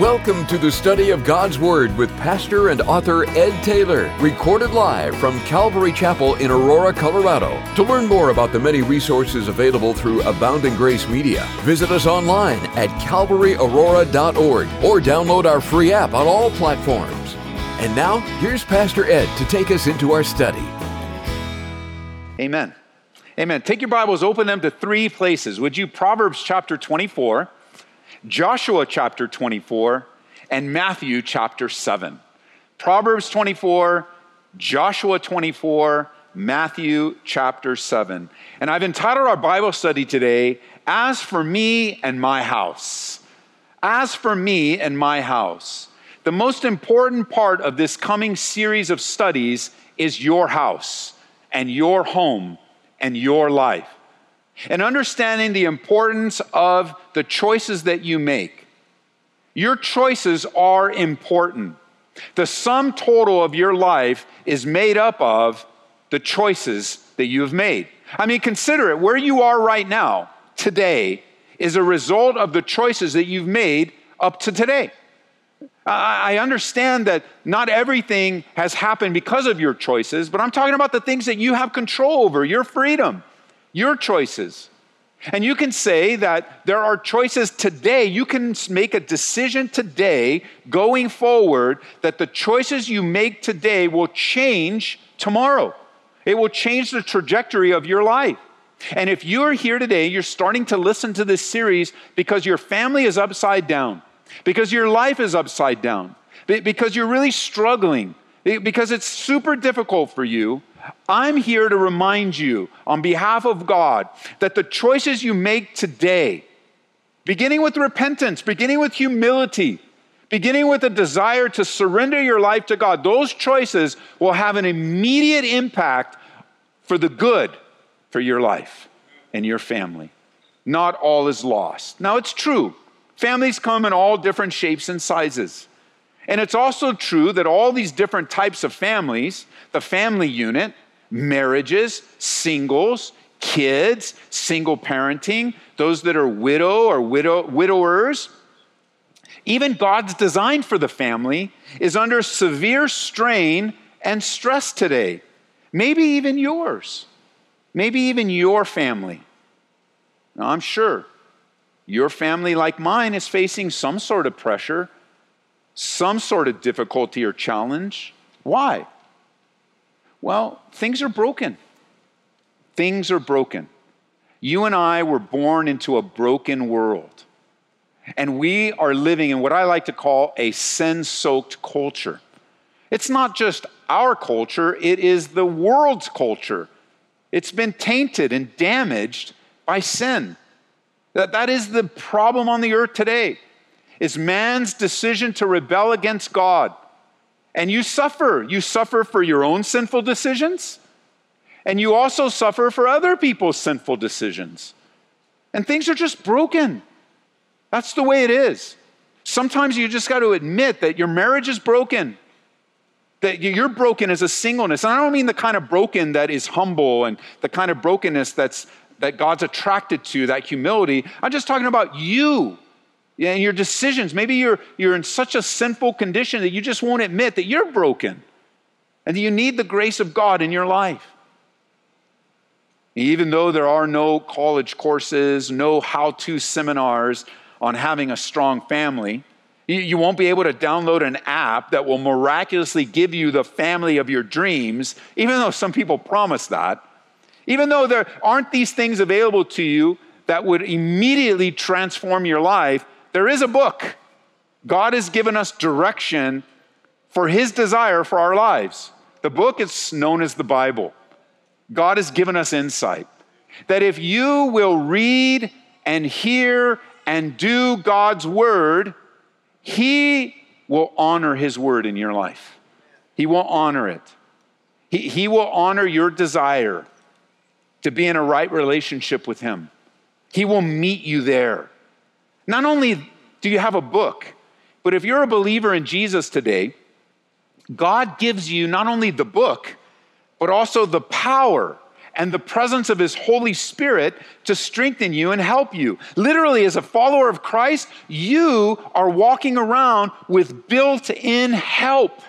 Welcome to the study of God's Word with pastor and author Ed Taylor, recorded live from Calvary Chapel in Aurora, Colorado. To learn more about the many resources available through Abounding Grace Media, visit us online at calvaryaurora.org or download our free app on all platforms. And now, here's Pastor Ed to take us into our study. Amen. Amen. Take your Bibles, open them to three places. Would you? Proverbs chapter 24. Joshua chapter 24, and Matthew chapter 7. Proverbs 24, Joshua 24, Matthew chapter 7. And I've entitled our Bible study today, As for Me and My House. As for Me and My House. The most important part of this coming series of studies is your house and your home and your life and understanding the importance of the choices that you make. Your choices are important. The sum total of your life is made up of the choices that you have made. I mean, consider it where you are right now, today, is a result of the choices that you've made up to today. I understand that not everything has happened because of your choices, but I'm talking about the things that you have control over, your freedom your choices. And you can say that there are choices today. You can make a decision today, going forward, that the choices you make today will change tomorrow. It will change the trajectory of your life. And if you're here today, you're starting to listen to this series because your family is upside down, because your life is upside down, because you're really struggling, because it's super difficult for you I'm here to remind you, on behalf of God, that the choices you make today, beginning with repentance, beginning with humility, beginning with a desire to surrender your life to God, those choices will have an immediate impact for the good for your life and your family. Not all is lost. Now, it's true, families come in all different shapes and sizes. And it's also true that all these different types of families, the family unit, marriages, singles, kids, single parenting, those that are widow or widow, widowers, even God's design for the family is under severe strain and stress today. Maybe even yours. Maybe even your family. Now, I'm sure your family, like mine, is facing some sort of pressure some sort of difficulty or challenge. Why? Well, things are broken. Things are broken. You and I were born into a broken world. And we are living in what I like to call a sin soaked culture. It's not just our culture, it is the world's culture. It's been tainted and damaged by sin. That, that is the problem on the earth today is man's decision to rebel against God. And you suffer. You suffer for your own sinful decisions, and you also suffer for other people's sinful decisions. And things are just broken. That's the way it is. Sometimes you just got to admit that your marriage is broken, that you're broken as a singleness. And I don't mean the kind of broken that is humble and the kind of brokenness that's, that God's attracted to, that humility. I'm just talking about you and your decisions. Maybe you're, you're in such a sinful condition that you just won't admit that you're broken and that you need the grace of God in your life. Even though there are no college courses, no how to seminars on having a strong family, you won't be able to download an app that will miraculously give you the family of your dreams, even though some people promise that. Even though there aren't these things available to you that would immediately transform your life, there is a book. God has given us direction for His desire for our lives. The book is known as the Bible. God has given us insight that if you will read and hear and do God's word, He will honor His word in your life. He will honor it. He, he will honor your desire to be in a right relationship with Him. He will meet you there. Not only do you have a book, but if you're a believer in Jesus today, God gives you not only the book, but also the power and the presence of His Holy Spirit to strengthen you and help you. Literally, as a follower of Christ, you are walking around with built in help.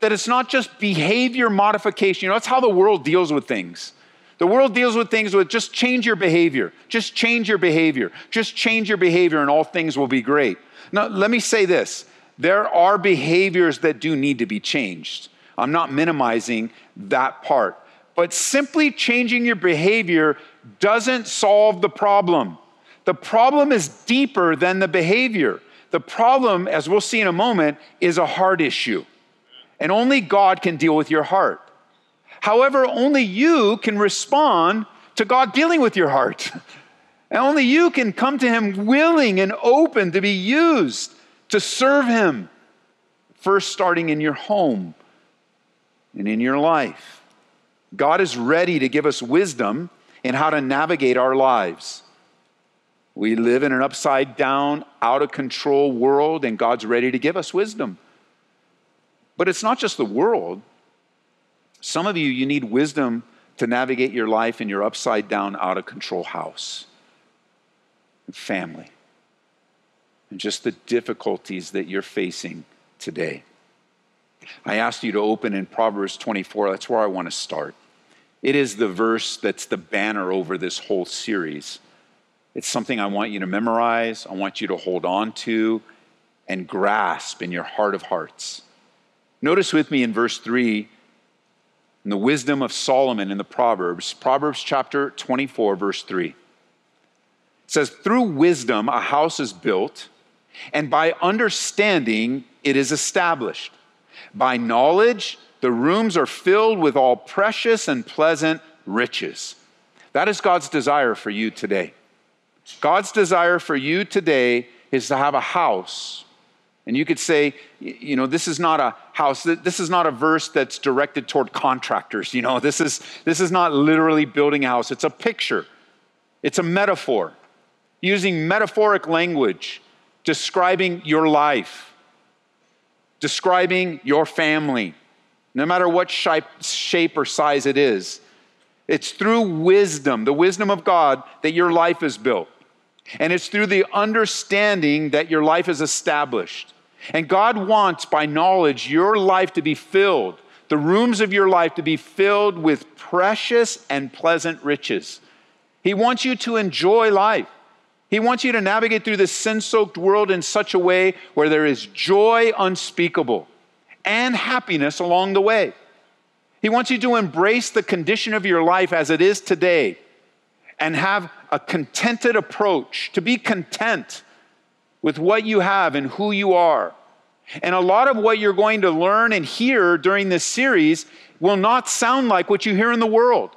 That it's not just behavior modification. You know, that's how the world deals with things. The world deals with things with just change your behavior, just change your behavior, just change your behavior, and all things will be great. Now, let me say this there are behaviors that do need to be changed. I'm not minimizing that part. But simply changing your behavior doesn't solve the problem. The problem is deeper than the behavior. The problem, as we'll see in a moment, is a heart issue. And only God can deal with your heart. However, only you can respond to God dealing with your heart. And only you can come to Him willing and open to be used to serve Him, first starting in your home and in your life. God is ready to give us wisdom in how to navigate our lives. We live in an upside down, out of control world, and God's ready to give us wisdom. But it's not just the world, some of you, you need wisdom to navigate your life in your upside down, out of control house and family and just the difficulties that you're facing today. I asked you to open in Proverbs 24. That's where I want to start. It is the verse that's the banner over this whole series. It's something I want you to memorize, I want you to hold on to and grasp in your heart of hearts. Notice with me in verse 3 the wisdom of Solomon in the Proverbs, Proverbs chapter 24, verse 3. It says, Through wisdom a house is built, and by understanding it is established. By knowledge, the rooms are filled with all precious and pleasant riches. That is God's desire for you today. God's desire for you today is to have a house and you could say, you know, this is not a house, this is not a verse that's directed toward contractors. You know, this is, this is not literally building a house, it's a picture, it's a metaphor, using metaphoric language, describing your life, describing your family, no matter what shape, shape or size it is. It's through wisdom, the wisdom of God, that your life is built. And it's through the understanding that your life is established. And God wants, by knowledge, your life to be filled, the rooms of your life to be filled with precious and pleasant riches. He wants you to enjoy life. He wants you to navigate through this sin soaked world in such a way where there is joy unspeakable and happiness along the way. He wants you to embrace the condition of your life as it is today and have a contented approach, to be content with what you have and who you are. And a lot of what you're going to learn and hear during this series will not sound like what you hear in the world.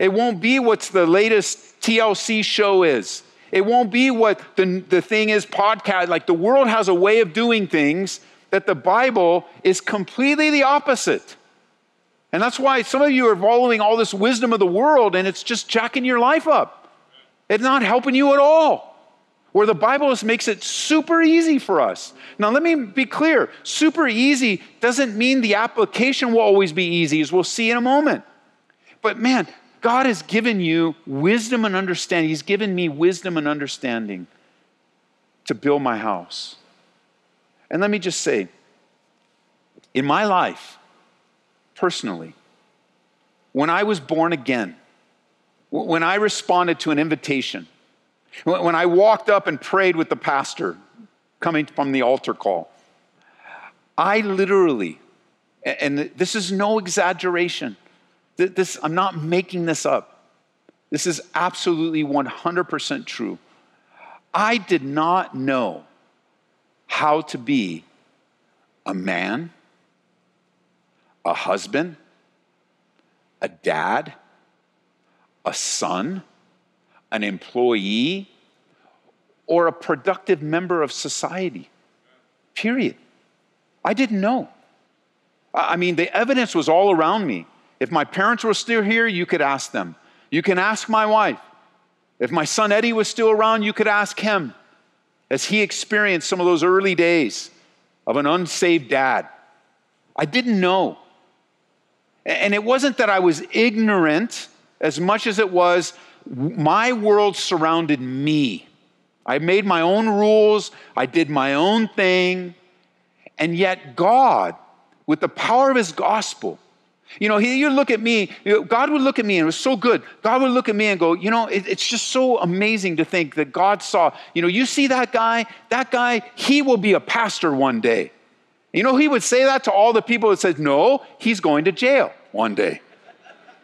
It won't be what's the latest TLC show is. It won't be what the, the thing is podcast. Like the world has a way of doing things that the Bible is completely the opposite. And that's why some of you are following all this wisdom of the world and it's just jacking your life up. It's not helping you at all where the Bible just makes it super easy for us. Now, let me be clear super easy doesn't mean the application will always be easy, as we'll see in a moment. But man, God has given you wisdom and understanding. He's given me wisdom and understanding to build my house. And let me just say, in my life, personally, when I was born again, when I responded to an invitation, when I walked up and prayed with the pastor coming from the altar call, I literally, and this is no exaggeration, this, I'm not making this up. This is absolutely 100% true. I did not know how to be a man, a husband, a dad, a son, an employee, or a productive member of society. Period. I didn't know. I mean, the evidence was all around me. If my parents were still here, you could ask them. You can ask my wife. If my son Eddie was still around, you could ask him as he experienced some of those early days of an unsaved dad. I didn't know. And it wasn't that I was ignorant as much as it was my world surrounded me. I made my own rules, I did my own thing, and yet God, with the power of His gospel, you know, he, you look at me, God would look at me and it was so good. God would look at me and go, you know, it, it's just so amazing to think that God saw, you know, you see that guy, that guy, he will be a pastor one day. You know, he would say that to all the people that said, no, he's going to jail one day.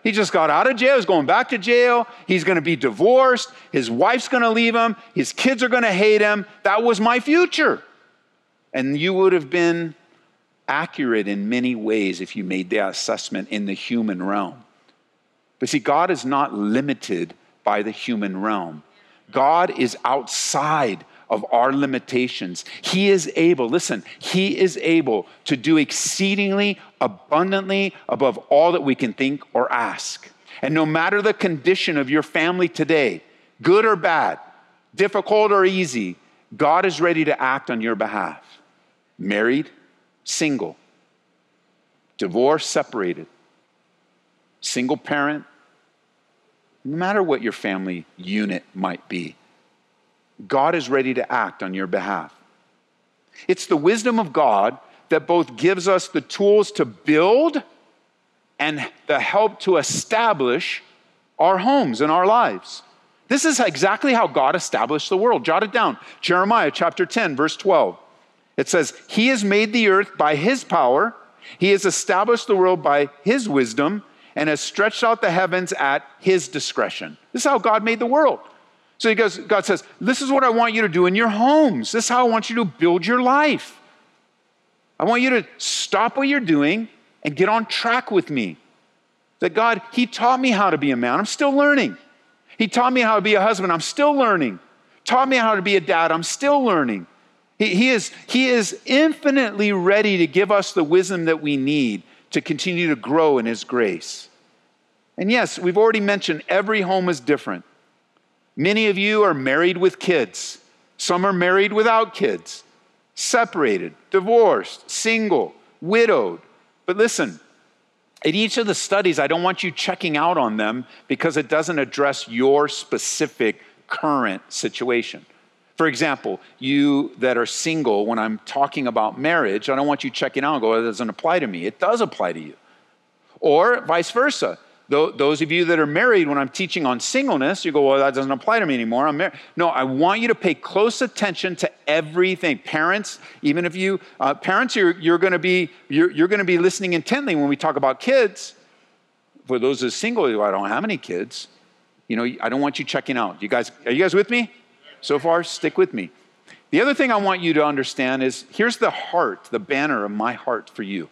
He just got out of jail. He's going back to jail. He's going to be divorced. His wife's going to leave him. His kids are going to hate him. That was my future. And you would have been accurate in many ways if you made that assessment in the human realm. But see, God is not limited by the human realm, God is outside of our limitations. He is able, listen, He is able to do exceedingly abundantly above all that we can think or ask. And no matter the condition of your family today, good or bad, difficult or easy, God is ready to act on your behalf. Married, single, divorced, separated, single parent, no matter what your family unit might be, God is ready to act on your behalf. It's the wisdom of God that both gives us the tools to build and the help to establish our homes and our lives. This is exactly how God established the world. Jot it down. Jeremiah chapter 10, verse 12. It says, He has made the earth by His power, He has established the world by His wisdom, and has stretched out the heavens at His discretion. This is how God made the world. So he goes, God says, This is what I want you to do in your homes. This is how I want you to build your life. I want you to stop what you're doing and get on track with me. That God, He taught me how to be a man. I'm still learning. He taught me how to be a husband. I'm still learning. Taught me how to be a dad. I'm still learning. He, he, is, he is infinitely ready to give us the wisdom that we need to continue to grow in His grace. And yes, we've already mentioned every home is different. Many of you are married with kids, some are married without kids, separated, divorced, single, widowed. But listen, in each of the studies, I don't want you checking out on them because it doesn't address your specific current situation. For example, you that are single, when I'm talking about marriage, I don't want you checking out and go, it doesn't apply to me. It does apply to you. Or vice versa. Those of you that are married, when I'm teaching on singleness, you go, well, that doesn't apply to me anymore. I'm married. No, I want you to pay close attention to everything. Parents, even if you, uh, parents, you're, you're going to be, you're, you're going to be listening intently when we talk about kids. For those that are single, I don't have any kids. You know, I don't want you checking out. You guys, are you guys with me? So far, stick with me. The other thing I want you to understand is here's the heart, the banner of my heart for you.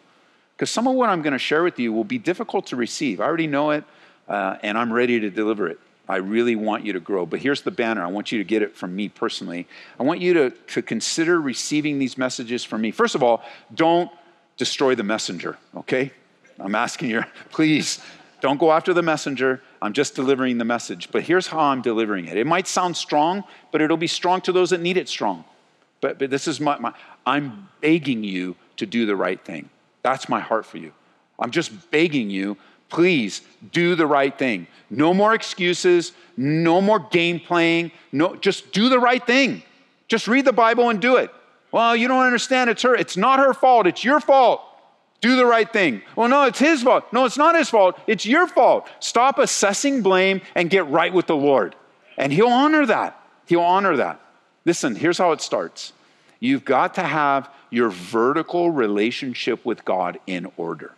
Because some of what I'm going to share with you will be difficult to receive. I already know it, uh, and I'm ready to deliver it. I really want you to grow. But here's the banner. I want you to get it from me personally. I want you to, to consider receiving these messages from me. First of all, don't destroy the messenger, okay? I'm asking you, please don't go after the messenger. I'm just delivering the message. But here's how I'm delivering it. It might sound strong, but it'll be strong to those that need it strong. But, but this is my, my I'm begging you to do the right thing. That's my heart for you. I'm just begging you, please do the right thing. No more excuses, no more game playing. No, just do the right thing. Just read the Bible and do it. Well, you don't understand. It's her. It's not her fault. It's your fault. Do the right thing. Well, no, it's his fault. No, it's not his fault. It's your fault. Stop assessing blame and get right with the Lord. And he'll honor that. He'll honor that. Listen, here's how it starts. You've got to have your vertical relationship with God in order.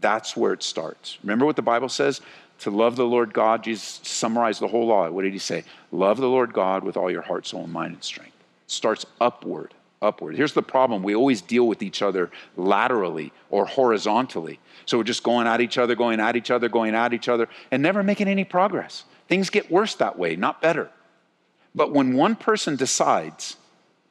That's where it starts. Remember what the Bible says? To love the Lord God, Jesus summarized the whole law. What did he say? Love the Lord God with all your heart, soul, and mind and strength. It starts upward, upward. Here's the problem we always deal with each other laterally or horizontally. So we're just going at each other, going at each other, going at each other, and never making any progress. Things get worse that way, not better. But when one person decides,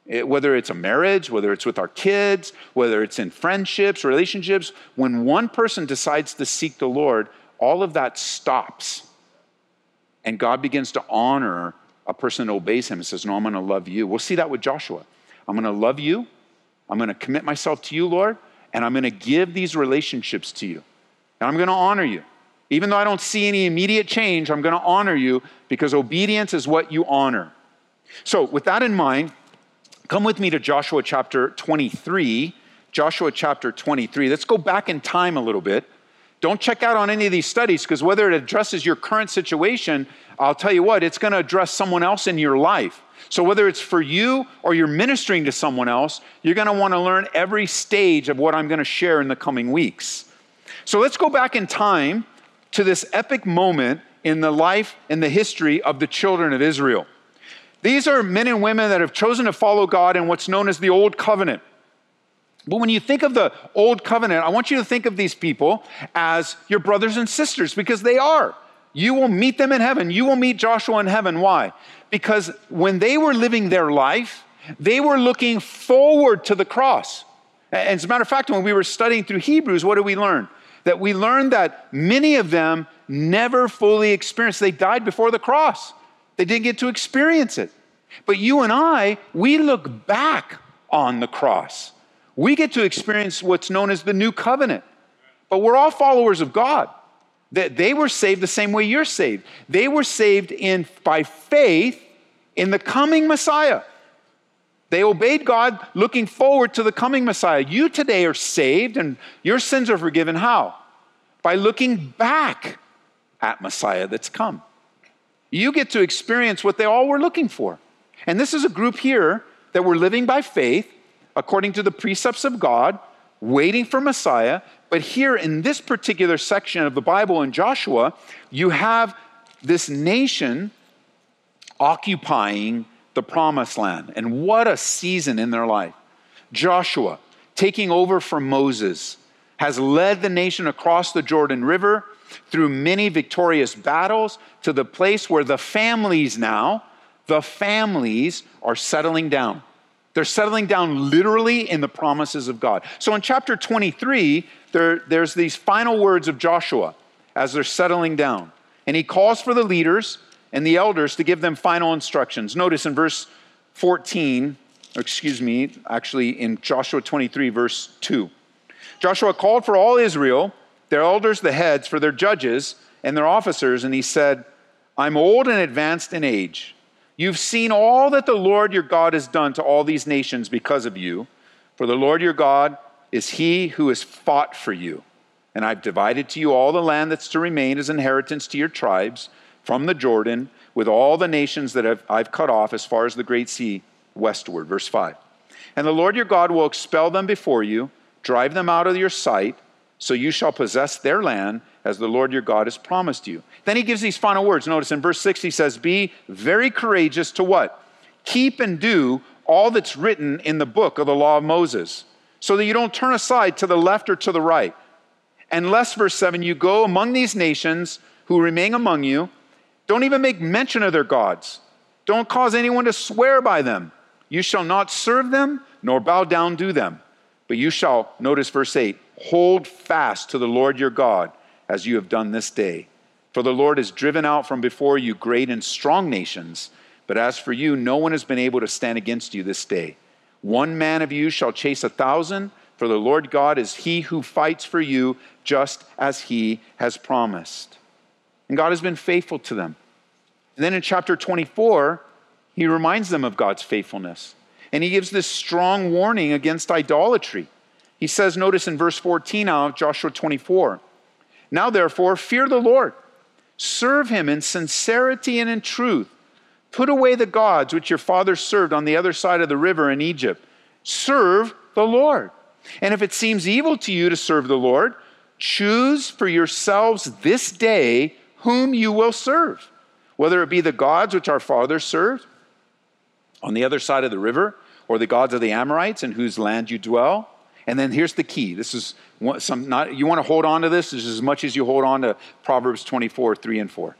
it, whether it's a marriage, whether it's with our kids, whether it's in friendships, relationships, when one person decides to seek the Lord, all of that stops. And God begins to honor a person that obeys him and says, No, I'm going to love you. We'll see that with Joshua. I'm going to love you. I'm going to commit myself to you, Lord, and I'm going to give these relationships to you. And I'm going to honor you. Even though I don't see any immediate change, I'm going to honor you because obedience is what you honor. So, with that in mind, come with me to Joshua chapter 23. Joshua chapter 23. Let's go back in time a little bit. Don't check out on any of these studies because whether it addresses your current situation, I'll tell you what, it's going to address someone else in your life. So, whether it's for you or you're ministering to someone else, you're going to want to learn every stage of what I'm going to share in the coming weeks. So, let's go back in time to this epic moment in the life and the history of the children of Israel. These are men and women that have chosen to follow God in what's known as the Old Covenant. But when you think of the Old Covenant, I want you to think of these people as your brothers and sisters because they are. You will meet them in heaven. You will meet Joshua in heaven. Why? Because when they were living their life, they were looking forward to the cross. And as a matter of fact, when we were studying through Hebrews, what did we learn? That we learned that many of them never fully experienced, they died before the cross. They didn't get to experience it. But you and I, we look back on the cross. We get to experience what's known as the new covenant. But we're all followers of God. That they were saved the same way you're saved. They were saved in by faith in the coming Messiah. They obeyed God looking forward to the coming Messiah. You today are saved and your sins are forgiven. How? By looking back at Messiah that's come. You get to experience what they all were looking for. And this is a group here that were living by faith according to the precepts of God, waiting for Messiah. But here in this particular section of the Bible in Joshua, you have this nation occupying the promised land. And what a season in their life. Joshua, taking over from Moses, has led the nation across the Jordan River through many victorious battles to the place where the families now, the families are settling down. They're settling down literally in the promises of God. So in chapter 23, there, there's these final words of Joshua as they're settling down. And he calls for the leaders and the elders to give them final instructions. Notice in verse 14, excuse me, actually in Joshua 23, verse 2. Joshua called for all Israel, their elders, the heads, for their judges and their officers, and he said, I'm old and advanced in age. You've seen all that the Lord your God has done to all these nations because of you. For the Lord your God is he who has fought for you. And I've divided to you all the land that's to remain as inheritance to your tribes from the Jordan, with all the nations that I've, I've cut off as far as the great sea westward. Verse 5. And the Lord your God will expel them before you, drive them out of your sight, so you shall possess their land as the Lord your God has promised you. Then he gives these final words. Notice in verse 6 he says, Be very courageous to what? Keep and do all that's written in the book of the law of Moses, so that you don't turn aside to the left or to the right. Unless, verse 7, you go among these nations who remain among you, don't even make mention of their gods. Don't cause anyone to swear by them. You shall not serve them, nor bow down to them. But you shall, notice verse 8, hold fast to the Lord your God as you have done this day. For the Lord has driven out from before you great and strong nations, but as for you, no one has been able to stand against you this day. One man of you shall chase a thousand, for the Lord God is he who fights for you, just as he has promised. And God has been faithful to them. And then in chapter 24, he reminds them of God's faithfulness. And he gives this strong warning against idolatry. He says, notice in verse 14 of Joshua 24, now, therefore, fear the Lord, serve him in sincerity and in truth. Put away the gods which your fathers served on the other side of the river in Egypt. Serve the Lord. And if it seems evil to you to serve the Lord, choose for yourselves this day whom you will serve, whether it be the gods which our fathers served on the other side of the river, or the gods of the Amorites in whose land you dwell. And then here's the key. This is some, not, you want to hold on to this as much as you hold on to Proverbs 24, 3 and 4.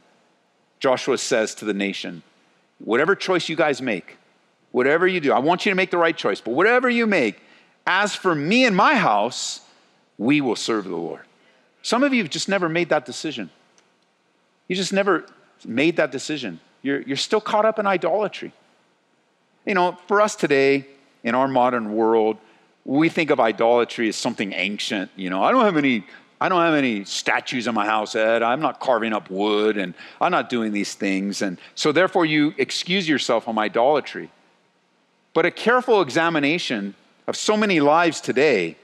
Joshua says to the nation, whatever choice you guys make, whatever you do, I want you to make the right choice, but whatever you make, as for me and my house, we will serve the Lord. Some of you have just never made that decision. You just never made that decision. You're, you're still caught up in idolatry. You know, for us today, in our modern world, we think of idolatry as something ancient. You know, I don't have any I don't have any statues in my house, Ed. I'm not carving up wood and I'm not doing these things. And so, therefore, you excuse yourself from idolatry. But a careful examination of so many lives today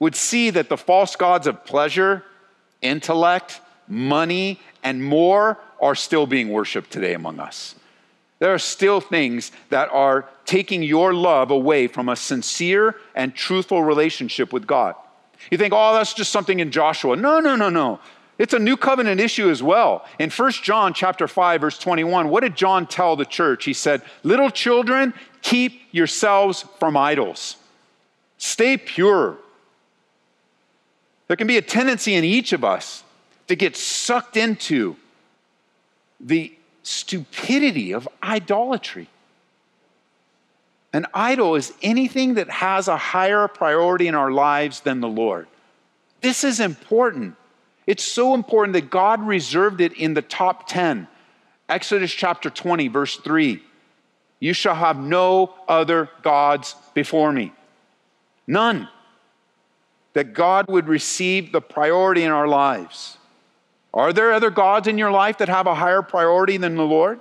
would see that the false gods of pleasure, intellect, money, and more are still being worshiped today among us. There are still things that are taking your love away from a sincere and truthful relationship with God. You think, oh, that's just something in Joshua. No, no, no, no. It's a new covenant issue as well. In 1 John chapter 5 verse 21, what did John tell the church? He said, "Little children, keep yourselves from idols. Stay pure." There can be a tendency in each of us to get sucked into the stupidity of idolatry. An idol is anything that has a higher priority in our lives than the Lord. This is important. It's so important that God reserved it in the top 10. Exodus chapter 20, verse 3 You shall have no other gods before me. None. That God would receive the priority in our lives. Are there other gods in your life that have a higher priority than the Lord?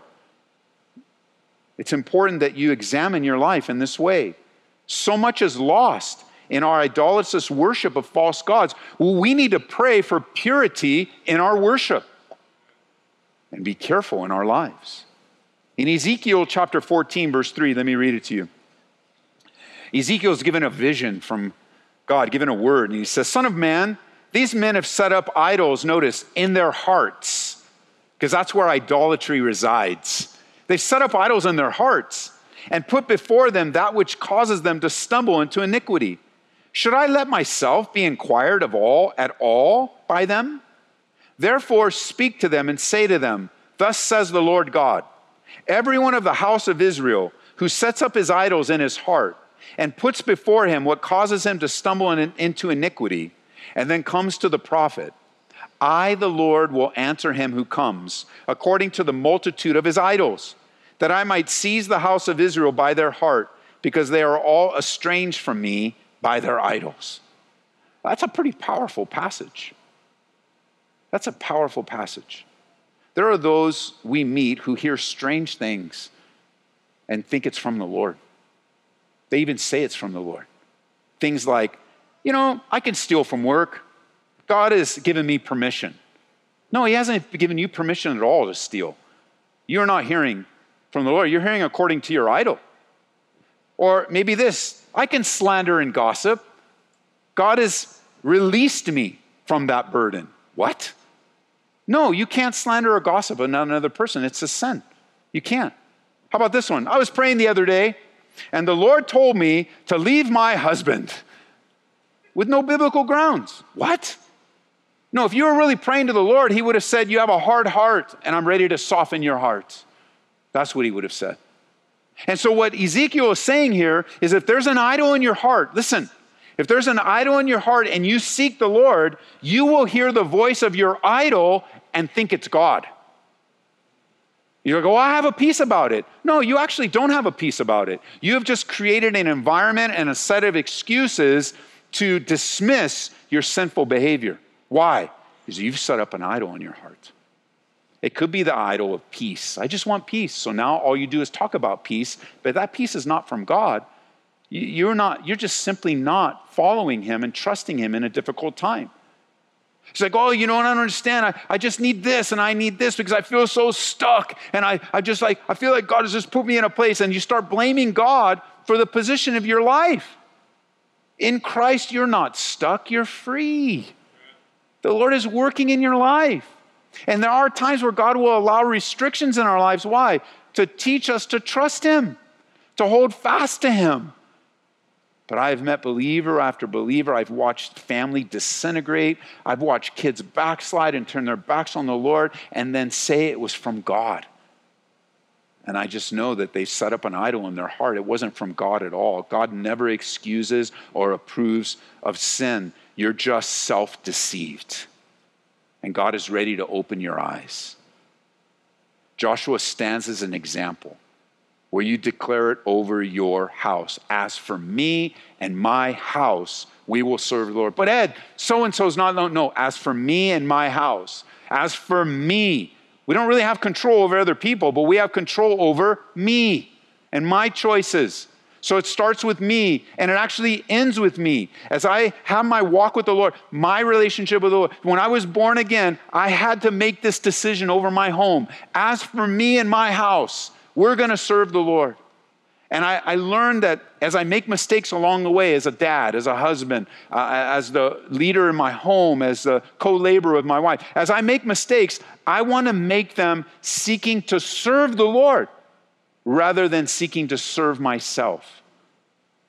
It's important that you examine your life in this way. So much is lost in our idolatrous worship of false gods. Well, we need to pray for purity in our worship and be careful in our lives. In Ezekiel chapter 14, verse 3, let me read it to you. Ezekiel's given a vision from God, given a word, and he says, Son of man, these men have set up idols, notice, in their hearts, because that's where idolatry resides. They set up idols in their hearts and put before them that which causes them to stumble into iniquity. Should I let myself be inquired of all at all by them? Therefore, speak to them and say to them, Thus says the Lord God Everyone of the house of Israel who sets up his idols in his heart and puts before him what causes him to stumble in, into iniquity, and then comes to the prophet, I, the Lord, will answer him who comes, according to the multitude of his idols, that I might seize the house of Israel by their heart, because they are all estranged from me by their idols. That's a pretty powerful passage. That's a powerful passage. There are those we meet who hear strange things and think it's from the Lord. They even say it's from the Lord. Things like, you know, I can steal from work. God has given me permission. No, He hasn't given you permission at all to steal. You're not hearing from the Lord, you're hearing according to your idol. Or maybe this I can slander and gossip. God has released me from that burden. What? No, you can't slander or gossip about another person. It's a sin. You can't. How about this one? I was praying the other day, and the Lord told me to leave my husband with no biblical grounds. What? No, if you were really praying to the Lord, He would have said, You have a hard heart, and I'm ready to soften your heart. That's what He would have said. And so, what Ezekiel is saying here is if there's an idol in your heart, listen, if there's an idol in your heart and you seek the Lord, you will hear the voice of your idol and think it's God. You go, I have a peace about it. No, you actually don't have a peace about it. You have just created an environment and a set of excuses to dismiss your sinful behavior. Why? Because you've set up an idol in your heart. It could be the idol of peace. I just want peace. So now all you do is talk about peace, but that peace is not from God. You're not, you're just simply not following him and trusting him in a difficult time. It's like, oh, you know, I don't understand. I, I just need this and I need this because I feel so stuck. And I, I just like, I feel like God has just put me in a place. And you start blaming God for the position of your life. In Christ, you're not stuck, you're free. The Lord is working in your life. And there are times where God will allow restrictions in our lives. Why? To teach us to trust Him, to hold fast to Him. But I have met believer after believer. I've watched family disintegrate. I've watched kids backslide and turn their backs on the Lord and then say it was from God. And I just know that they set up an idol in their heart. It wasn't from God at all. God never excuses or approves of sin. You're just self deceived. And God is ready to open your eyes. Joshua stands as an example. Will you declare it over your house? As for me and my house, we will serve the Lord. But Ed, so and so's not, no, no. As for me and my house, as for me, we don't really have control over other people, but we have control over me and my choices. So it starts with me and it actually ends with me. As I have my walk with the Lord, my relationship with the Lord, when I was born again, I had to make this decision over my home. As for me and my house, we're going to serve the Lord. And I, I, learned that as I make mistakes along the way, as a dad, as a husband, uh, as the leader in my home, as the co laborer with my wife, as I make mistakes, I want to make them seeking to serve the Lord rather than seeking to serve myself.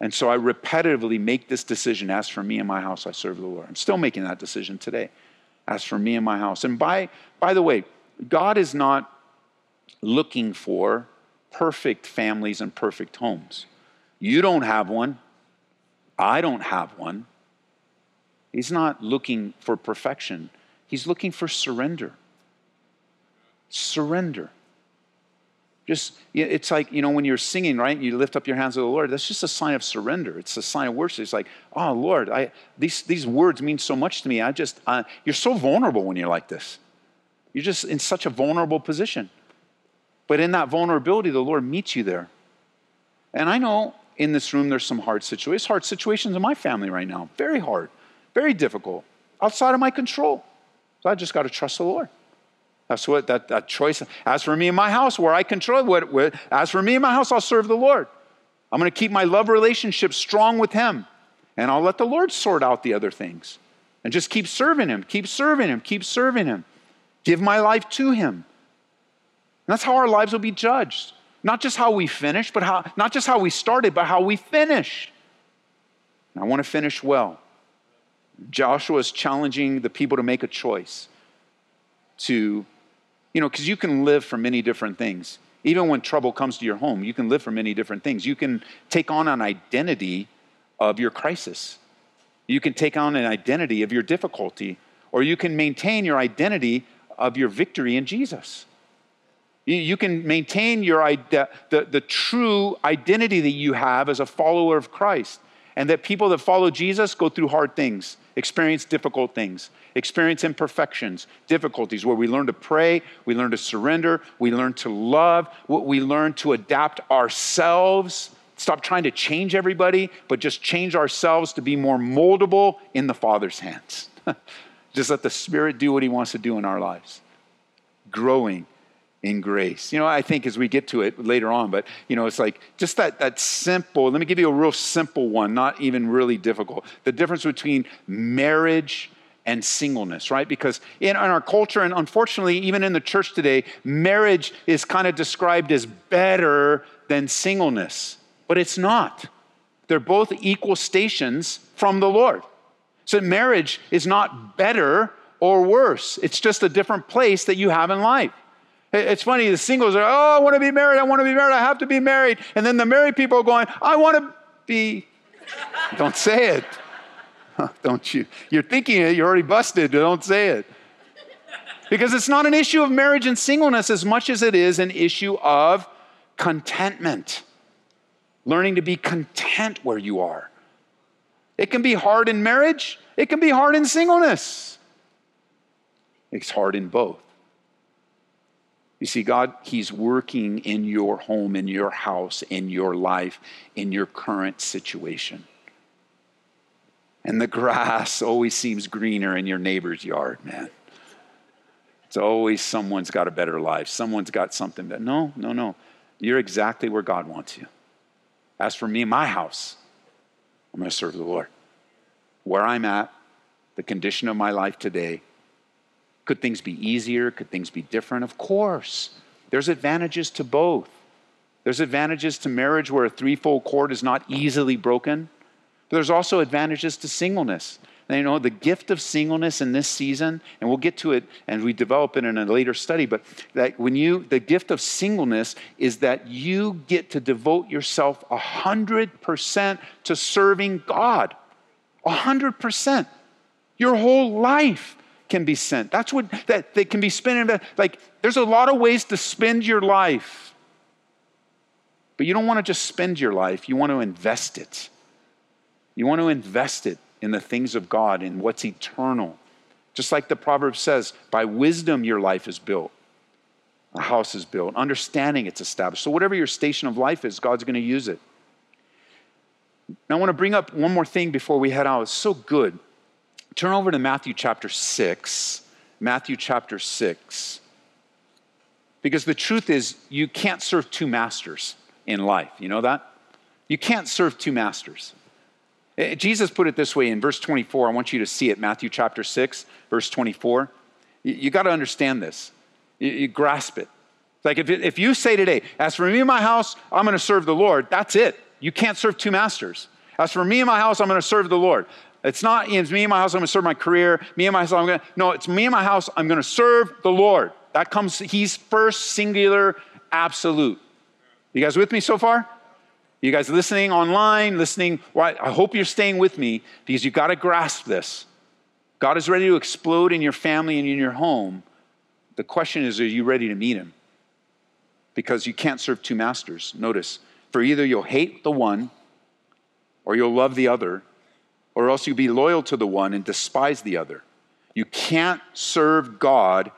And so I repetitively make this decision as for me and my house, I serve the Lord. I'm still making that decision today. As for me and my house. And by, by the way, God is not looking for perfect families and perfect homes. You don't have one. I don't have one. He's not looking for perfection, He's looking for surrender. Surrender. Just, it's like, you know, when you're singing, right? You lift up your hands to the Lord. That's just a sign of surrender. It's a sign of worship. It's like, oh, Lord, I, these, these words mean so much to me. I just, you're so vulnerable when you're like this. You're just in such a vulnerable position. But in that vulnerability, the Lord meets you there. And I know in this room there's some hard situations, hard situations in my family right now. Very hard, very difficult, outside of my control. So I just got to trust the Lord. That's what that, that choice. As for me and my house, where I control what, what as for me and my house, I'll serve the Lord. I'm going to keep my love relationship strong with Him, and I'll let the Lord sort out the other things, and just keep serving Him, keep serving Him, keep serving Him. Give my life to Him. And that's how our lives will be judged. Not just how we finish, but how, not just how we started, but how we finish. And I want to finish well. Joshua is challenging the people to make a choice to, you know, because you can live for many different things. Even when trouble comes to your home, you can live for many different things. You can take on an identity of your crisis, you can take on an identity of your difficulty, or you can maintain your identity of your victory in Jesus. You can maintain your, the, the, true identity that you have as a follower of Christ. And that people that follow Jesus go through hard things, experience difficult things, experience imperfections, difficulties, where we learn to pray, we learn to surrender, we learn to love, we learn to adapt ourselves, stop trying to change everybody, but just change ourselves to be more moldable in the Father's hands. just let the Spirit do what He wants to do in our lives. Growing in grace. You know, I think as we get to it later on, but you know, it's like just that that simple, let me give you a real simple one, not even really difficult. The difference between marriage and singleness, right? Because in, in our culture, and unfortunately, even in the church today, marriage is kind of described as better than singleness, but it's not. They're both equal stations from the Lord. So marriage is not better or worse, it's just a different place that you have in life. It's funny, the singles are, oh, I want to be married, I want to be married, I have to be married. And then the married people are going, I want to be. Don't say it. Don't you? You're thinking it, you're already busted, don't say it. Because it's not an issue of marriage and singleness as much as it is an issue of contentment. Learning to be content where you are. It can be hard in marriage, it can be hard in singleness. It's hard in both. You see, God, He's working in your home, in your house, in your life, in your current situation. And the grass always seems greener in your neighbor's yard, man. It's always someone's got a better life. Someone's got something that, no, no, no. You're exactly where God wants you. As for me my house, I'm going to serve the Lord. Where I'm at, the condition of my life today, could things be easier? Could things be different? Of course. There's advantages to both. There's advantages to marriage where a threefold cord is not easily broken. But there's also advantages to singleness. And you know, the gift of singleness in this season, and we'll get to it and we develop it in a later study, but that when you, the gift of singleness is that you get to devote yourself 100% to serving God. 100%. Your whole life can be sent. That's what that they can be spent in. Like, there's a lot of ways to spend your life. But you don't want to just spend your life, you want to invest it. You want to invest it in the things of God, in what's eternal. Just like the proverb says, by wisdom your life is built. A house is built. Understanding it's established. So, whatever your station of life is, God's going to use it. Now, I want to bring up one more thing before we head out. It's so good. Turn over to Matthew chapter 6. Matthew chapter 6. Because the truth is, you can't serve two masters in life. You know that? You can't serve two masters. Eh, Jesus put it this way in verse 24. I want you to see it, Matthew chapter 6, verse 24. You, got to understand this, you grasp it. Like if, if you say today, as for me and my house, I'm going to serve the Lord, that's it. You can't serve two masters. As for me and my house, I'm going to serve the Lord. It's not, it's me and my house, I'm going to serve my career. Me and my house, I'm going to, no, it's me and my house, I'm going to serve the Lord. That comes, he's first, singular, absolute. You guys with me so far? You guys listening online, listening, well, I hope you're staying with me because you've got to grasp this. God is ready to explode in your family and in your home. The question is, are you ready to meet him? Because you can't serve two masters. Notice, for either you'll hate the one or you'll love the other, or else you'll be loyal to the one and despise the other. You can't serve God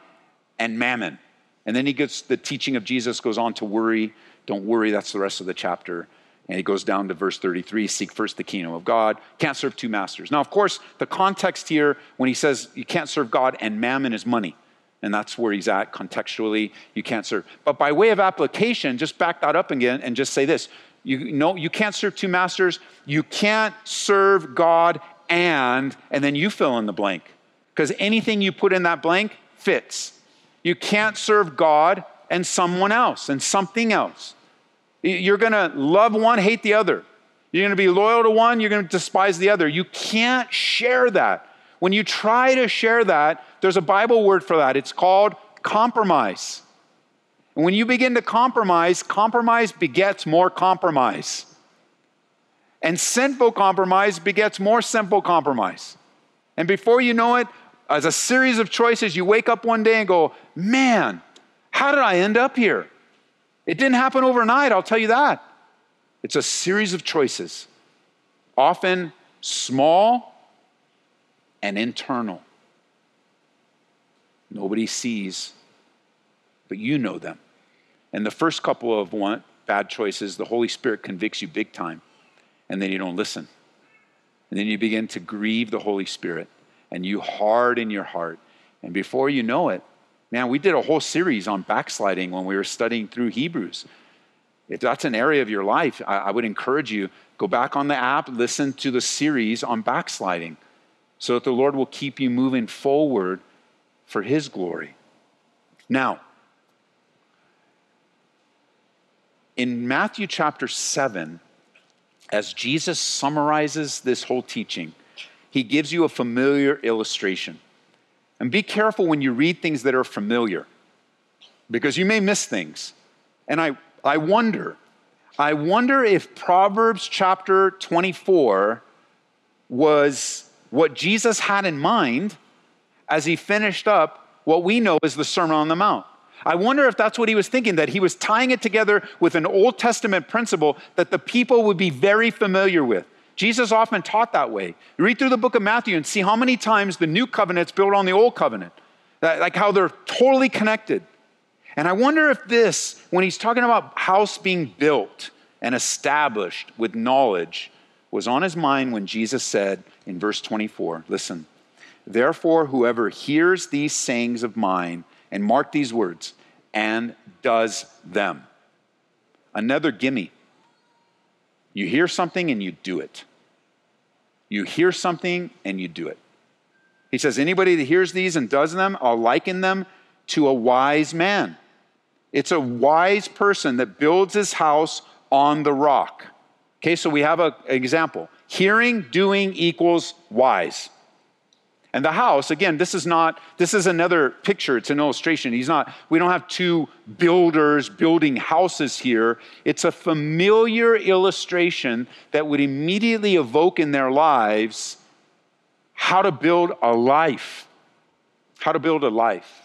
and mammon. And then he gets the teaching of Jesus goes on to worry. Don't worry, that's the rest of the chapter. And he goes down to verse 33 seek first the kingdom of God. Can't serve two masters. Now, of course, the context here when he says you can't serve God and mammon is money. And that's where he's at contextually. You can't serve. But by way of application, just back that up again and just say this you know, you can't serve two masters. You can't serve God and, and then you fill in the blank. Because anything you put in that blank fits. You can't serve God and someone else and something else. You're going to love one, hate the other. You're going to be loyal to one, you're going to despise the other. You can't share that. When you try to share that, there's a Bible word for that. It's called compromise. And when you begin to compromise, compromise begets more compromise. And sinful compromise begets more simple compromise. And before you know it, as a series of choices, you wake up one day and go, Man, how did I end up here? It didn't happen overnight, I'll tell you that. It's a series of choices, often small and internal. Nobody sees, but you know them. And the first couple of one, bad choices, the Holy Spirit convicts you big time, and then you don't listen. And then you begin to grieve the Holy Spirit, and you harden your heart. And before you know it, man, we did a whole series on backsliding when we were studying through Hebrews. If that's an area of your life, I, I would encourage you go back on the app, listen to the series on backsliding, so that the Lord will keep you moving forward for His glory. Now, in Matthew chapter 7, as Jesus summarizes this whole teaching, he gives you a familiar illustration. And be careful when you read things that are familiar, because you may miss things. And I, I wonder, I wonder if Proverbs chapter 24 was what Jesus had in mind as he finished up what we know as the Sermon on the Mount. I wonder if that's what he was thinking, that he was tying it together with an Old Testament principle that the people would be very familiar with. Jesus often taught that way. Read through the book of Matthew and see how many times the new covenant's built on the old covenant, like how they're totally connected. And I wonder if this, when he's talking about house being built and established with knowledge, was on his mind when Jesus said in verse 24, listen, therefore, whoever hears these sayings of mine and mark these words, and does them. Another gimme. You hear something and you do it. You hear something and you do it. He says, anybody that hears these and does them, I'll liken them to a wise man. It's a wise person that builds his house on the rock. Okay, so we have an example. Hearing, doing equals wise. And the house, again, this is not, this is another picture, it's an illustration. He's not, we don't have two builders building houses here. It's a familiar illustration that would immediately evoke in their lives how to build a life. How to build a life.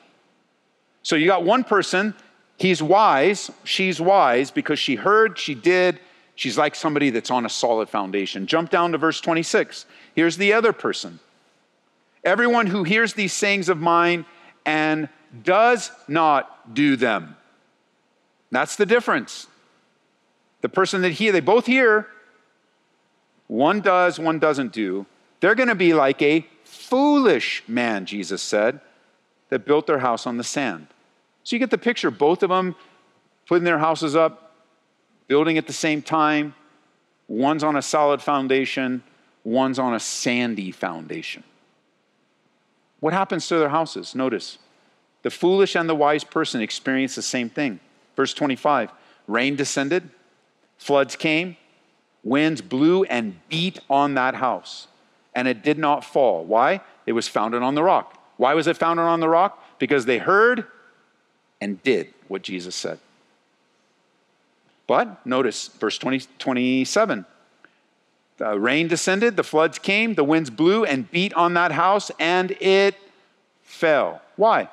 So you got one person, He's wise, she's wise because she heard, she did. She's like somebody that's on a solid foundation. Jump down to verse 26. Here's the other person. Everyone who hears these sayings of mine and does not do them. That's the difference. The person that hear, they both hear, one does, one doesn't do. They're going to be like a foolish man, Jesus said, that built their house on the sand. So you get the picture, both of them putting their houses up, building at the same time. One's on a solid foundation, one's on a sandy foundation. What happens to their houses? Notice the foolish and the wise person experience the same thing. Verse 25 rain descended, floods came, winds blew and beat on that house, and it did not fall. Why? It was founded on the rock. Why was it founded on the rock? Because they heard and did what Jesus said. But notice verse 20, 27. The rain descended, the floods came, the winds blew and beat on that house, and it fell. Why?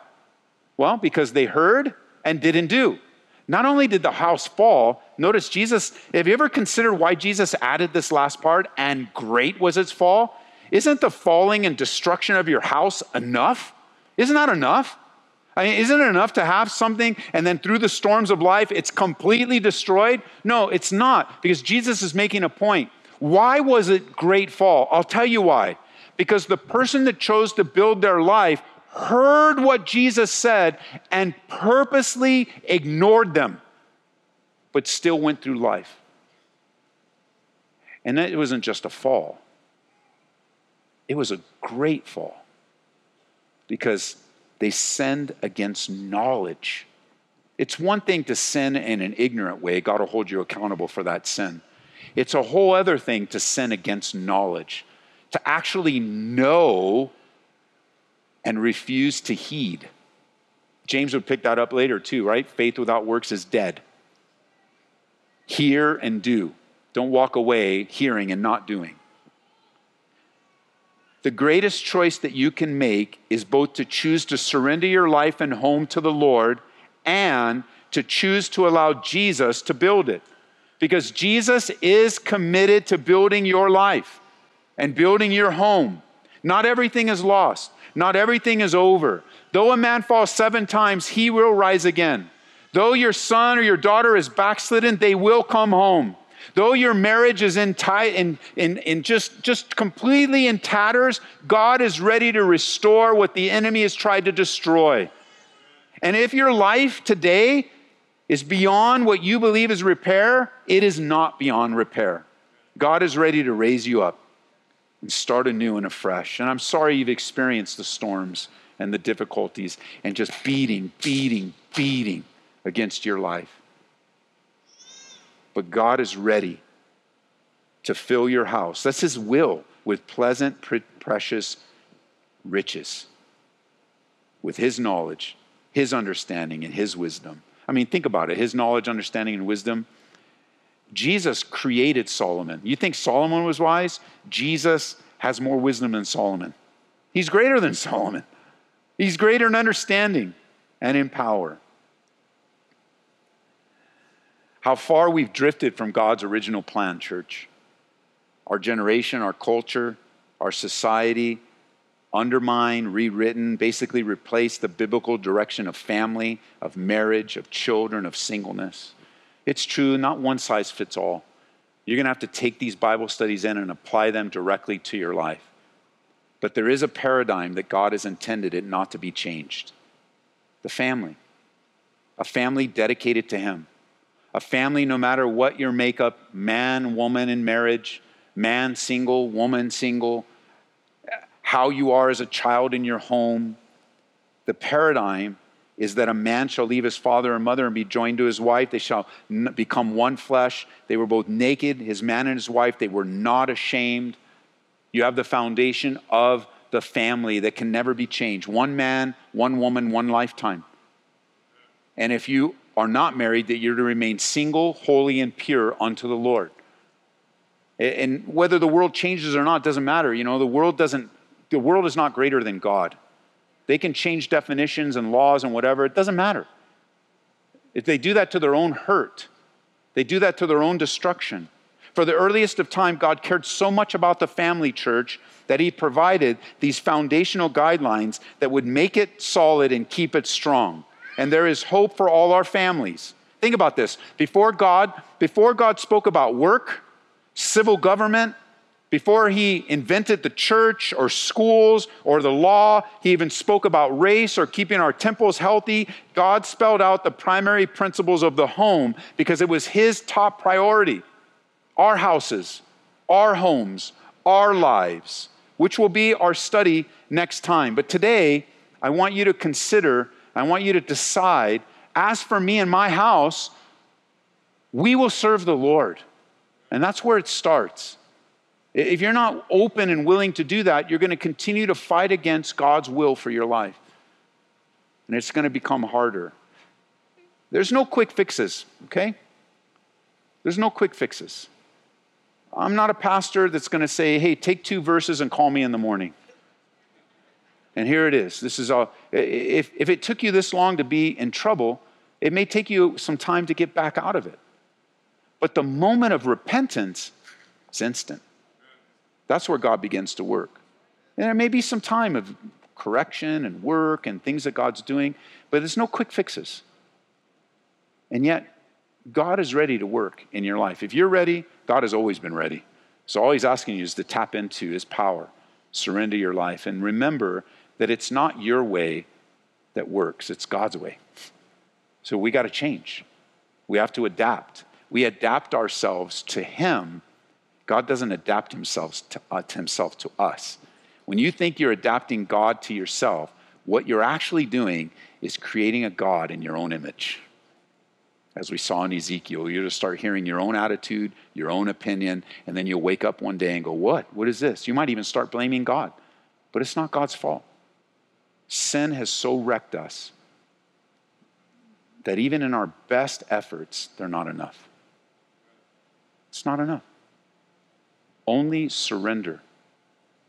Well, because they heard and didn't do. Not only did the house fall, notice Jesus, have you ever considered why Jesus added this last part, and great was its fall? Isn't the falling and destruction of your house enough? Isn't that enough? I mean, isn't it enough to have something and then through the storms of life it's completely destroyed? No, it's not, because Jesus is making a point. Why was it great fall? I'll tell you why. Because the person that chose to build their life heard what Jesus said and purposely ignored them, but still went through life. And it wasn't just a fall, it was a great fall because they sinned against knowledge. It's one thing to sin in an ignorant way, God will hold you accountable for that sin. It's a whole other thing to sin against knowledge, to actually know and refuse to heed. James would pick that up later too, right? Faith without works is dead. Hear and do. Don't walk away hearing and not doing. The greatest choice that you can make is both to choose to surrender your life and home to the Lord and to choose to allow Jesus to build it. Because Jesus is committed to building your life and building your home. Not everything is lost. Not everything is over. Though a man falls seven times, he will rise again. Though your son or your daughter is backslidden, they will come home. Though your marriage is in, tight, in, in, in just, just completely in tatters, God is ready to restore what the enemy has tried to destroy. And if your life today is beyond what you believe is repair, it is not beyond repair. God is ready to raise you up and start anew and afresh. And I'm sorry you've experienced the storms and the difficulties and just beating, beating, beating against your life. But God is ready to fill your house. That's His will with pleasant, precious riches, with His knowledge, His understanding, and His wisdom. I mean, think about it His knowledge, understanding, and wisdom Jesus created Solomon. You think Solomon was wise? Jesus has more wisdom than Solomon. He's greater than Solomon. He's greater in understanding and in power. How far we've drifted from God's original plan, church. Our generation, our culture, our society undermined, rewritten, basically replaced the biblical direction of family, of marriage, of children, of singleness. It's true, not one size fits all. You're going to have to take these Bible studies in and apply them directly to your life. But there is a paradigm that God has intended it not to be changed the family. A family dedicated to Him. A family, no matter what your makeup man, woman in marriage, man single, woman single, how you are as a child in your home. The paradigm is that a man shall leave his father and mother and be joined to his wife. They shall become one flesh. They were both naked, his man and his wife. They were not ashamed. You have the foundation of the family that can never be changed one man, one woman, one lifetime. And if you are not married, that you're to remain single, holy, and pure unto the Lord. And whether the world changes or not doesn't matter. You know, the world doesn't, the world is not greater than God. They can change definitions and laws and whatever, it doesn't matter. If they do that to their own hurt, they do that to their own destruction. For the earliest of time, God cared so much about the family church that He provided these foundational guidelines that would make it solid and keep it strong. And there is hope for all our families. Think about this. Before God, before God spoke about work, civil government, before he invented the church or schools or the law, he even spoke about race or keeping our temples healthy. God spelled out the primary principles of the home because it was his top priority. Our houses, our homes, our lives, which will be our study next time. But today, I want you to consider, I want you to decide as for me and my house, we will serve the Lord. And that's where it starts. If you're not open and willing to do that, you're going to continue to fight against God's will for your life. And it's going to become harder. There's no quick fixes, okay? There's no quick fixes. I'm not a pastor that's going to say, hey, take two verses and call me in the morning. And here it is. This is all. If, if it took you this long to be in trouble, it may take you some time to get back out of it. But the moment of repentance is instant. That's where God begins to work. And there may be some time of correction and work and things that God's doing, but there's no quick fixes. And yet, God is ready to work in your life. If you're ready, God has always been ready. So all he's asking you is to tap into his power, surrender your life, and remember that it's not your way that works, it's God's way. So we got to change. We have to adapt. We adapt ourselves to him God doesn't adapt himself to, uh, to, himself to us. When you think you're adapting God to yourself, what you're actually doing is creating a God in your own image. As we saw in Ezekiel, you just start hearing your own attitude, your own opinion, and then you'll wake up one day and go, What? What is this? You might even start blaming God, but it's not God's fault. Sin has so wrecked us that even in our best efforts, they're not enough. It's not enough. Only surrender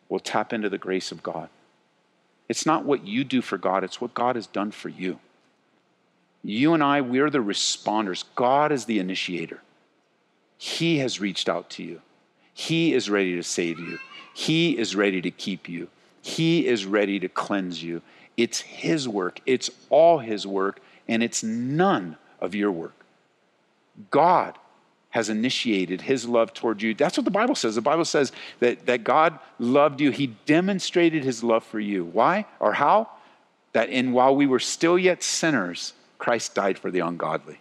will tap into the grace of God. It's not what you do for God, it's what God has done for you. You and I, we're the responders. God is the initiator. He has reached out to you. He is ready to save you. He is ready to keep you. He is ready to cleanse you. It's His work. It's all His work, and it's none of your work. God has initiated his love toward you. That's what the Bible says. The Bible says that, that God loved you. He demonstrated his love for you. Why or how? That in while we were still yet sinners, Christ died for the ungodly.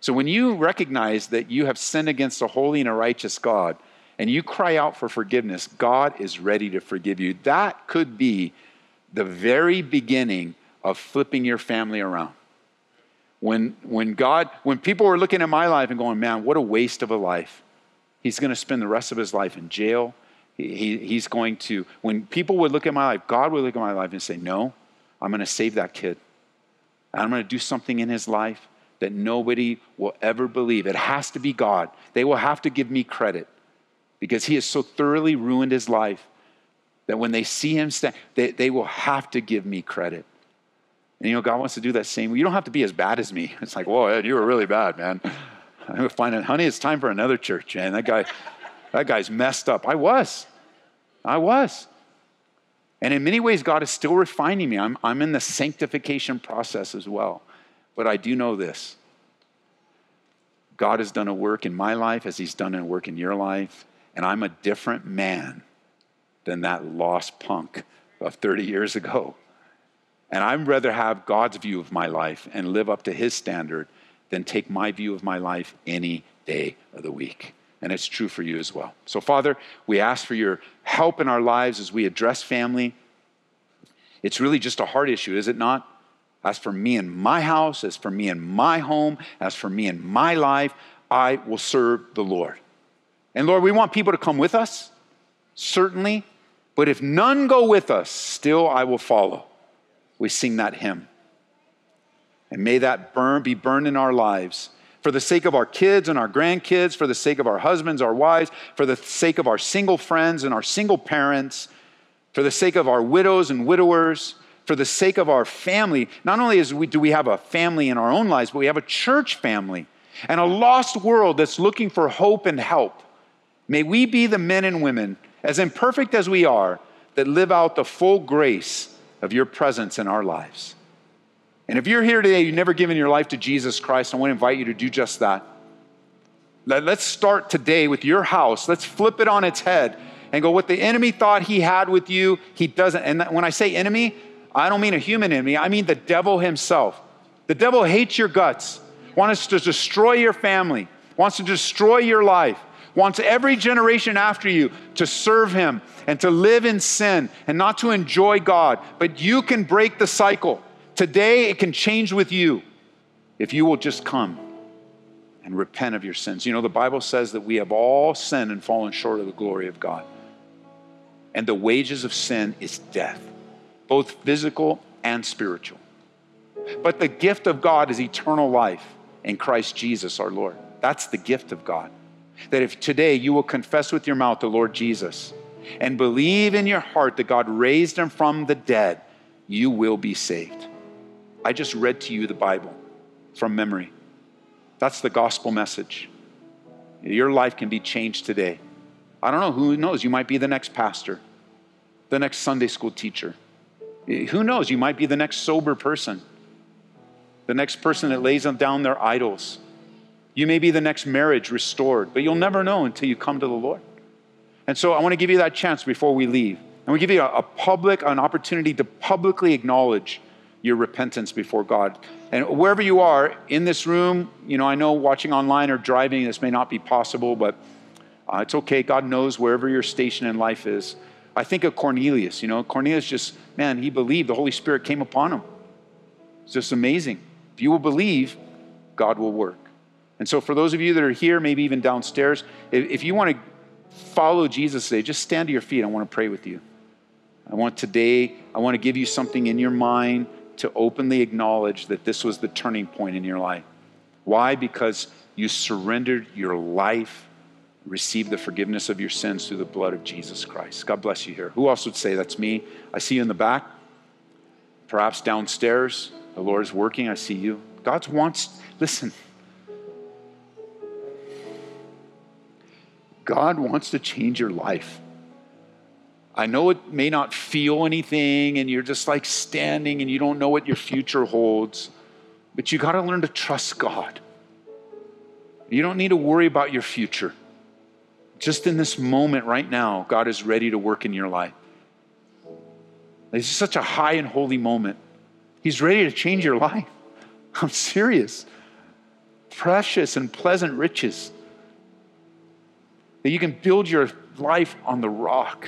So when you recognize that you have sinned against a holy and a righteous God, and you cry out for forgiveness, God is ready to forgive you. That could be the very beginning of flipping your family around. When, when God, when people were looking at my life and going, man, what a waste of a life. He's going to spend the rest of his life in jail. He, he, he's going to, when people would look at my life, God would look at my life and say, no, I'm going to save that kid. I'm going to do something in his life that nobody will ever believe. It has to be God. They will have to give me credit because he has so thoroughly ruined his life that when they see him stand, they, they will have to give me credit. And you know, God wants to do that same. You don't have to be as bad as me. It's like, whoa, Ed, you were really bad, man. I'm finding, honey, it's time for another church, man. That guy, that guy's messed up. I was. I was. And in many ways, God is still refining me. I'm, I'm in the sanctification process as well. But I do know this God has done a work in my life as He's done a work in your life. And I'm a different man than that lost punk of 30 years ago. And I'd rather have God's view of my life and live up to his standard than take my view of my life any day of the week. And it's true for you as well. So, Father, we ask for your help in our lives as we address family. It's really just a heart issue, is it not? As for me and my house, as for me and my home, as for me and my life, I will serve the Lord. And Lord, we want people to come with us, certainly. But if none go with us, still I will follow we sing that hymn. And may that burn be burned in our lives for the sake of our kids and our grandkids, for the sake of our husbands, our wives, for the sake of our single friends and our single parents, for the sake of our widows and widowers, for the sake of our family, not only is we, do we have a family in our own lives, but we have a church family and a lost world that's looking for hope and help. May we be the men and women, as imperfect as we are, that live out the full grace of your presence in our lives. And if you're here today, you've never given your life to Jesus Christ, I want to invite you to do just that. Let's start today with your house. Let's flip it on its head and go, what the enemy thought he had with you, he doesn't. And when I say enemy, I don't mean a human enemy, I mean the devil himself. The devil hates your guts, wants to destroy your family, wants to destroy your life, wants every generation after you to serve him and to live in sin and not to enjoy God. But you can break the cycle. Today, it can change with you if you will just come and repent of your sins. You know, the Bible says that we have all sinned and fallen short of the glory of God. And the wages of sin is death, both physical and spiritual. But the gift of God is eternal life in Christ Jesus our Lord. That's the gift of God. That if today you will confess with your mouth the Lord Jesus and believe in your heart that God raised him from the dead, you will be saved. I just read to you the Bible from memory. That's the gospel message. Your life can be changed today. I don't know, who knows? You might be the next pastor, the next Sunday school teacher. Who knows? You might be the next sober person, the next person that lays down their idols. You may be the next marriage restored, but you'll never know until you come to the Lord. And so I want to give you that chance before we leave. And we give you a, a public, an opportunity to publicly acknowledge your repentance before God. And wherever you are in this room, you know, I know watching online or driving, this may not be possible, but uh, it's okay. God knows wherever your station in life is. I think of Cornelius, you know, Cornelius just, man, he believed the Holy Spirit came upon him. It's just amazing. If you will believe, God will work. And so, for those of you that are here, maybe even downstairs, if, you want to follow Jesus today, just stand to your feet. I want to pray with you. I want today, I want to give you something in your mind to openly acknowledge that this was the turning point in your life. Why? Because you surrendered your life, received the forgiveness of your sins through the blood of Jesus Christ. God bless you here. Who else would say that's me? I see you in the back, perhaps downstairs. The Lord is working. I see you. God wants, listen, God wants to change your life. I know it may not feel anything and you're just like standing and you don't know what your future holds, but you got to learn to trust God. You don't need to worry about your future. Just in this moment right now, God is ready to work in your life. This is such a high and holy moment. He's ready to change your life. I'm serious. Precious and pleasant riches. That you can build your life on the rock.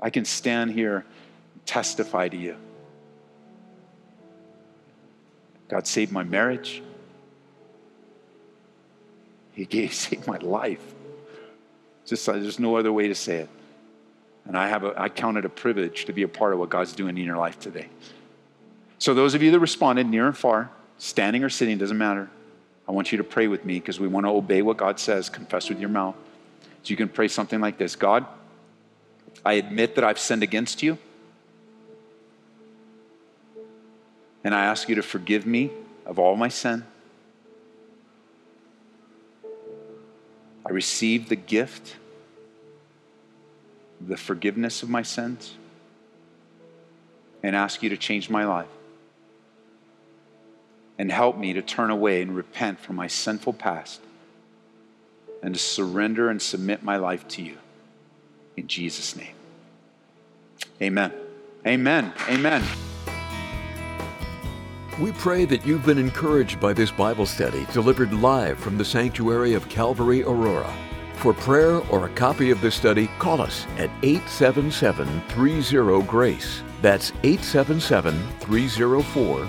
I can stand here and testify to you. God saved my marriage. He gave, saved my life. Just there's no other way to say it. And I have a, I count it a privilege to be a part of what God's doing in your life today. So those of you that responded near and far, standing or sitting, doesn't matter. I want you to pray with me because we want to obey what God says. Confess with your mouth. So you can pray something like this God, I admit that I've sinned against you. And I ask you to forgive me of all my sin. I receive the gift, the forgiveness of my sins, and ask you to change my life. And help me to turn away and repent from my sinful past and to surrender and submit my life to you. In Jesus' name. Amen. Amen. Amen. We pray that you've been encouraged by this Bible study delivered live from the sanctuary of Calvary Aurora. For prayer or a copy of this study, call us at 877 30 GRACE. That's 877 304